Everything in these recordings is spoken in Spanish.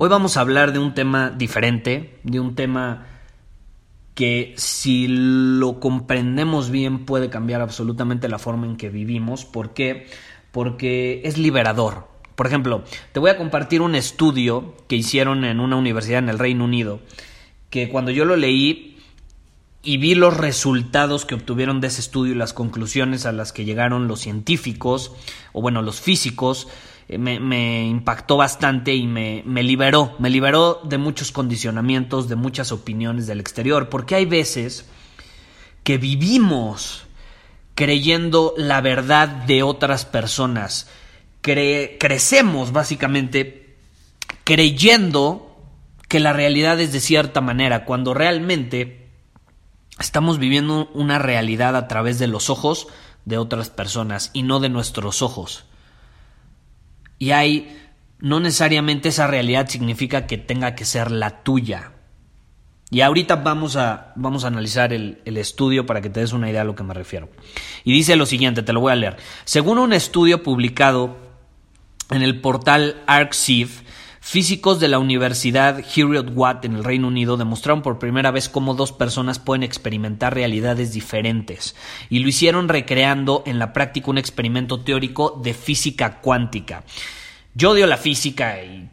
Hoy vamos a hablar de un tema diferente, de un tema que si lo comprendemos bien puede cambiar absolutamente la forma en que vivimos. ¿Por qué? Porque es liberador. Por ejemplo, te voy a compartir un estudio que hicieron en una universidad en el Reino Unido, que cuando yo lo leí y vi los resultados que obtuvieron de ese estudio y las conclusiones a las que llegaron los científicos, o bueno, los físicos, eh, me, impactó bastante y me, me, liberó, me liberó de muchos condicionamientos, de muchas opiniones del exterior, porque hay veces que vivimos creyendo la verdad de otras personas, crecemos básicamente creyendo que la realidad es de cierta manera, cuando realmente estamos viviendo una realidad a través de los ojos de otras personas y no de nuestros ojos. Y hay, no necesariamente esa realidad significa que tenga que ser la tuya. Y ahorita vamos a, vamos a analizar el, el, estudio para que te des una idea a lo que me refiero. Y dice lo siguiente, te lo voy a leer. Según un estudio publicado en el portal ArcSieve, físicos de la Universidad Heriot Watt en el Reino Unido demostraron por primera vez cómo dos personas pueden experimentar realidades diferentes. Y lo hicieron recreando en la práctica un experimento teórico de física cuántica. Yo odio la física y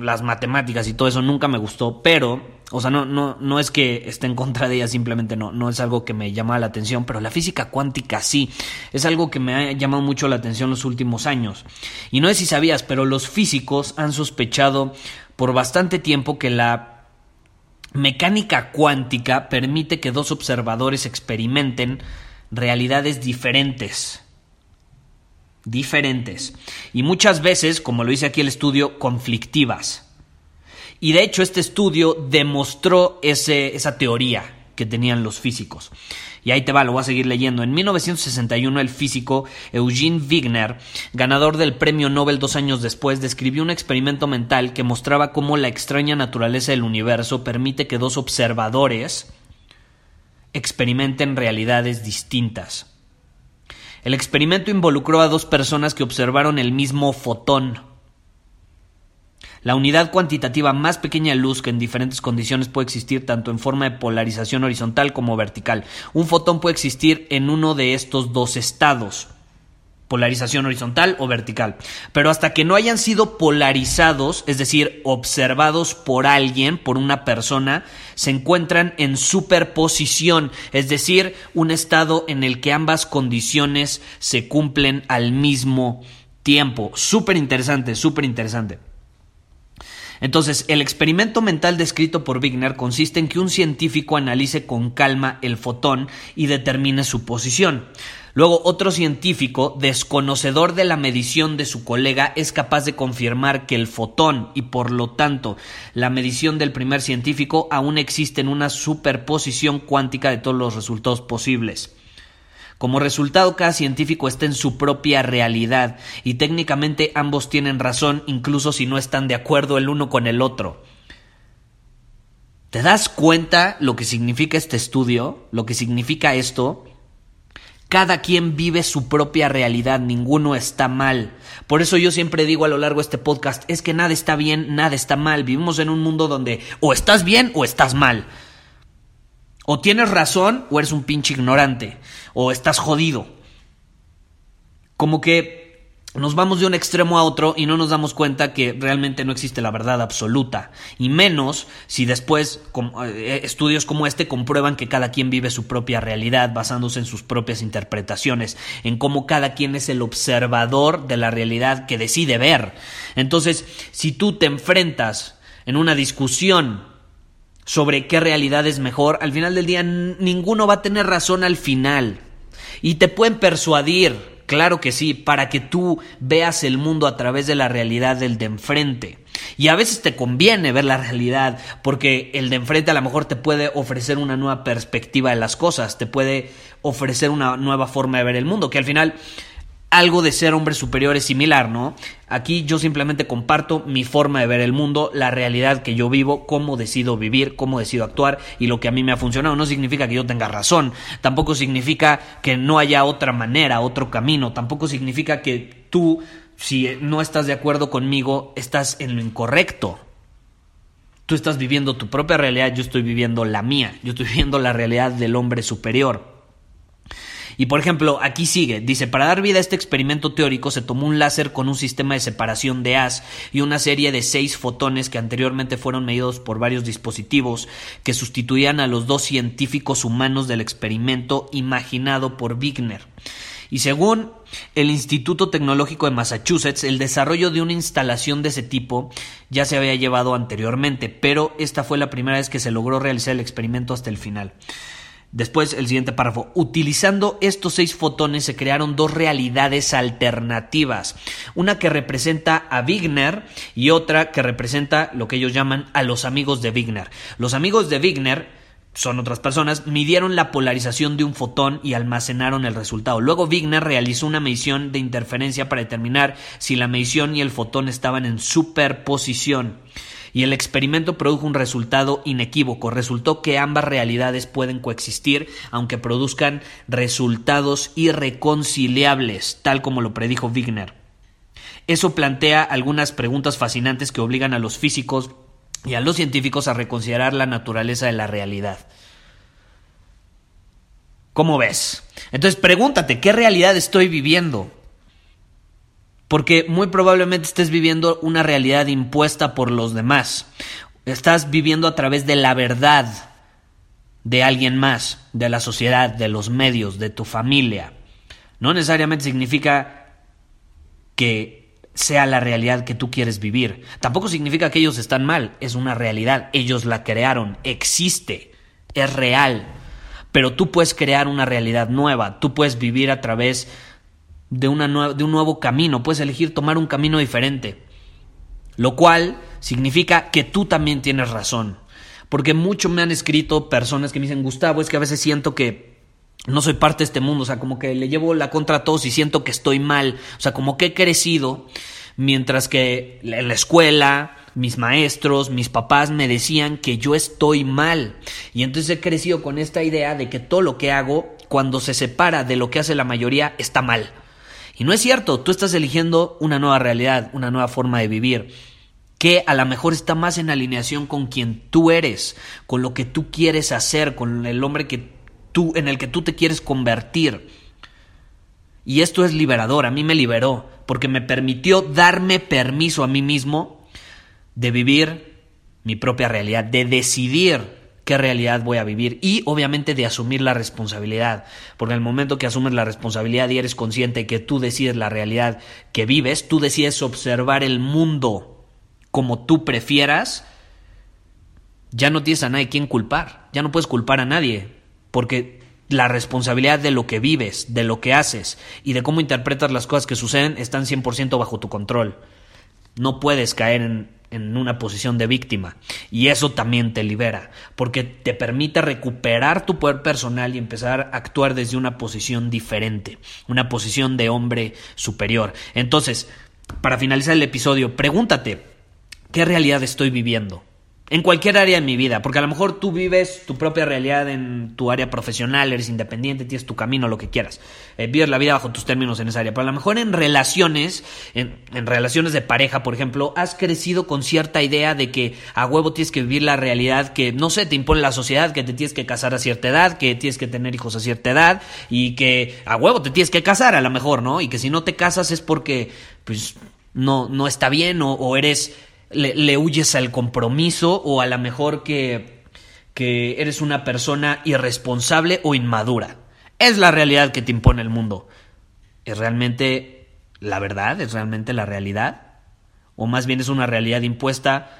las matemáticas y todo eso nunca me gustó, pero, o sea, no, no, no es que esté en contra de ellas, simplemente no, no es algo que me llama la atención, pero la física cuántica sí, es algo que me ha llamado mucho la atención los últimos años. Y no sé si sabías, pero los físicos han sospechado por bastante tiempo que la mecánica cuántica permite que dos observadores experimenten realidades diferentes diferentes y muchas veces, como lo dice aquí el estudio, conflictivas. Y de hecho este estudio demostró ese, esa teoría que tenían los físicos. Y ahí te va, lo voy a seguir leyendo. En 1961 el físico Eugene Wigner, ganador del premio Nobel dos años después, describió un experimento mental que mostraba cómo la extraña naturaleza del universo permite que dos observadores experimenten realidades distintas. El experimento involucró a dos personas que observaron el mismo fotón. La unidad cuantitativa más pequeña de luz que en diferentes condiciones puede existir tanto en forma de polarización horizontal como vertical. Un fotón puede existir en uno de estos dos estados polarización horizontal o vertical. Pero hasta que no hayan sido polarizados, es decir, observados por alguien, por una persona, se encuentran en superposición, es decir, un estado en el que ambas condiciones se cumplen al mismo tiempo. Súper interesante, súper interesante. Entonces, el experimento mental descrito por Wigner consiste en que un científico analice con calma el fotón y determine su posición. Luego, otro científico, desconocedor de la medición de su colega, es capaz de confirmar que el fotón y por lo tanto la medición del primer científico aún existe en una superposición cuántica de todos los resultados posibles. Como resultado, cada científico está en su propia realidad y técnicamente ambos tienen razón incluso si no están de acuerdo el uno con el otro. ¿Te das cuenta lo que significa este estudio? ¿Lo que significa esto? Cada quien vive su propia realidad, ninguno está mal. Por eso yo siempre digo a lo largo de este podcast, es que nada está bien, nada está mal. Vivimos en un mundo donde o estás bien o estás mal. O tienes razón o eres un pinche ignorante. O estás jodido. Como que nos vamos de un extremo a otro y no nos damos cuenta que realmente no existe la verdad absoluta. Y menos si después eh, estudios como este comprueban que cada quien vive su propia realidad basándose en sus propias interpretaciones, en cómo cada quien es el observador de la realidad que decide ver. Entonces, si tú te enfrentas en una discusión sobre qué realidad es mejor, al final del día ninguno va a tener razón al final. Y te pueden persuadir Claro que sí, para que tú veas el mundo a través de la realidad del de enfrente. Y a veces te conviene ver la realidad porque el de enfrente a lo mejor te puede ofrecer una nueva perspectiva de las cosas, te puede ofrecer una nueva forma de ver el mundo, que al final algo de ser hombre superior es similar, ¿no? Aquí yo simplemente comparto mi forma de ver el mundo, la realidad que yo vivo, cómo decido vivir, cómo decido actuar y lo que a mí me ha funcionado. No significa que yo tenga razón, tampoco significa que no haya otra manera, otro camino, tampoco significa que tú, si no estás de acuerdo conmigo, estás en lo incorrecto. Tú estás viviendo tu propia realidad, yo estoy viviendo la mía, yo estoy viviendo la realidad del hombre superior. Y por ejemplo, aquí sigue, dice, para dar vida a este experimento teórico se tomó un láser con un sistema de separación de haz y una serie de seis fotones que anteriormente fueron medidos por varios dispositivos que sustituían a los dos científicos humanos del experimento imaginado por Wigner. Y según el Instituto Tecnológico de Massachusetts, el desarrollo de una instalación de ese tipo ya se había llevado anteriormente, pero esta fue la primera vez que se logró realizar el experimento hasta el final. Después, el siguiente párrafo. Utilizando estos seis fotones se crearon dos realidades alternativas. Una que representa a Wigner y otra que representa lo que ellos llaman a los amigos de Wigner. Los amigos de Wigner son otras personas, midieron la polarización de un fotón y almacenaron el resultado. Luego Wigner realizó una medición de interferencia para determinar si la medición y el fotón estaban en superposición y el experimento produjo un resultado inequívoco. Resultó que ambas realidades pueden coexistir aunque produzcan resultados irreconciliables, tal como lo predijo Wigner. Eso plantea algunas preguntas fascinantes que obligan a los físicos y a los científicos a reconsiderar la naturaleza de la realidad. ¿Cómo ves? Entonces pregúntate, ¿qué realidad estoy viviendo? Porque muy probablemente estés viviendo una realidad impuesta por los demás. Estás viviendo a través de la verdad de alguien más, de la sociedad, de los medios, de tu familia. No necesariamente significa que sea la realidad que tú quieres vivir. Tampoco significa que ellos están mal, es una realidad, ellos la crearon, existe, es real. Pero tú puedes crear una realidad nueva, tú puedes vivir a través de, una de un nuevo camino, puedes elegir tomar un camino diferente. Lo cual significa que tú también tienes razón. Porque mucho me han escrito personas que me dicen, Gustavo, es que a veces siento que no soy parte de este mundo, o sea, como que le llevo la contra a todos y siento que estoy mal, o sea, como que he crecido, mientras que en la escuela, mis maestros, mis papás me decían que yo estoy mal. Y entonces he crecido con esta idea de que todo lo que hago, cuando se separa de lo que hace la mayoría, está mal. Y no es cierto, tú estás eligiendo una nueva realidad, una nueva forma de vivir, que a lo mejor está más en alineación con quien tú eres, con lo que tú quieres hacer, con el hombre que tú, en el que tú te quieres convertir. Y esto es liberador, a mí me liberó, porque me permitió darme permiso a mí mismo de vivir mi propia realidad, de decidir qué realidad voy a vivir y obviamente de asumir la responsabilidad, porque en el momento que asumes la responsabilidad y eres consciente que tú decides la realidad que vives, tú decides observar el mundo como tú prefieras, ya no tienes a nadie quien culpar, ya no puedes culpar a nadie, porque la responsabilidad de lo que vives, de lo que haces y de cómo interpretas las cosas que suceden están 100% bajo tu control. No puedes caer en, en una posición de víctima. Y eso también te libera, porque te permite recuperar tu poder personal y empezar a actuar desde una posición diferente, una posición de hombre superior. Entonces, para finalizar el episodio, pregúntate, ¿qué realidad estoy viviendo? En cualquier área de mi vida, porque a lo mejor tú vives tu propia realidad en tu área profesional, eres independiente, tienes tu camino, lo que quieras, eh, vives la vida bajo tus términos en esa área, pero a lo mejor en relaciones, en, en, relaciones de pareja, por ejemplo, has crecido con cierta idea de que a huevo tienes que vivir la realidad que, no sé, te impone la sociedad, que te tienes que casar a cierta edad, que tienes que tener hijos a cierta edad y que a huevo te tienes que casar a lo mejor, ¿no? Y que si no te casas es porque, pues, no, no está bien o, o eres le, huyes al compromiso o a lo mejor que, que eres una persona irresponsable o inmadura. Es la realidad que te impone el mundo. ¿Es realmente la verdad? ¿Es realmente la realidad? O más bien es una realidad impuesta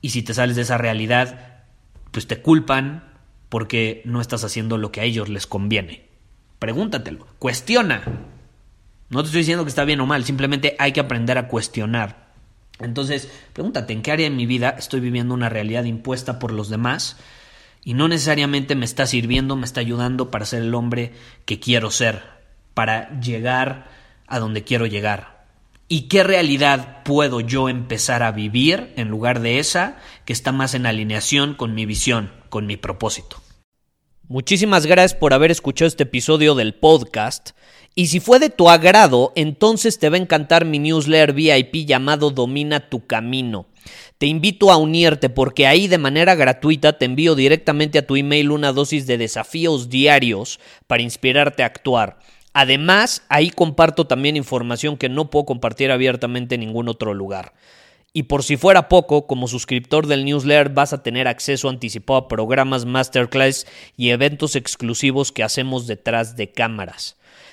y si te sales de esa realidad, pues te culpan porque no estás haciendo lo que a ellos les conviene. Pregúntatelo, cuestiona. No te estoy diciendo que está bien o mal, simplemente hay que aprender a cuestionar. Entonces, pregúntate, ¿en qué área de mi vida estoy viviendo una realidad impuesta por los demás? Y no necesariamente me está sirviendo, me está ayudando para ser el hombre que quiero ser, para llegar a donde quiero llegar. ¿Y qué realidad puedo yo empezar a vivir en lugar de esa que está más en alineación con mi visión, con mi propósito? Muchísimas gracias por haber escuchado este episodio del podcast. Y si fue de tu agrado, entonces te va a encantar mi newsletter VIP llamado Domina tu Camino. Te invito a unirte porque ahí de manera gratuita te envío directamente a tu email una dosis de desafíos diarios para inspirarte a actuar. Además, ahí comparto también información que no puedo compartir abiertamente en ningún otro lugar. Y por si fuera poco, como suscriptor del newsletter vas a tener acceso anticipado a programas masterclass y eventos exclusivos que hacemos detrás de cámaras.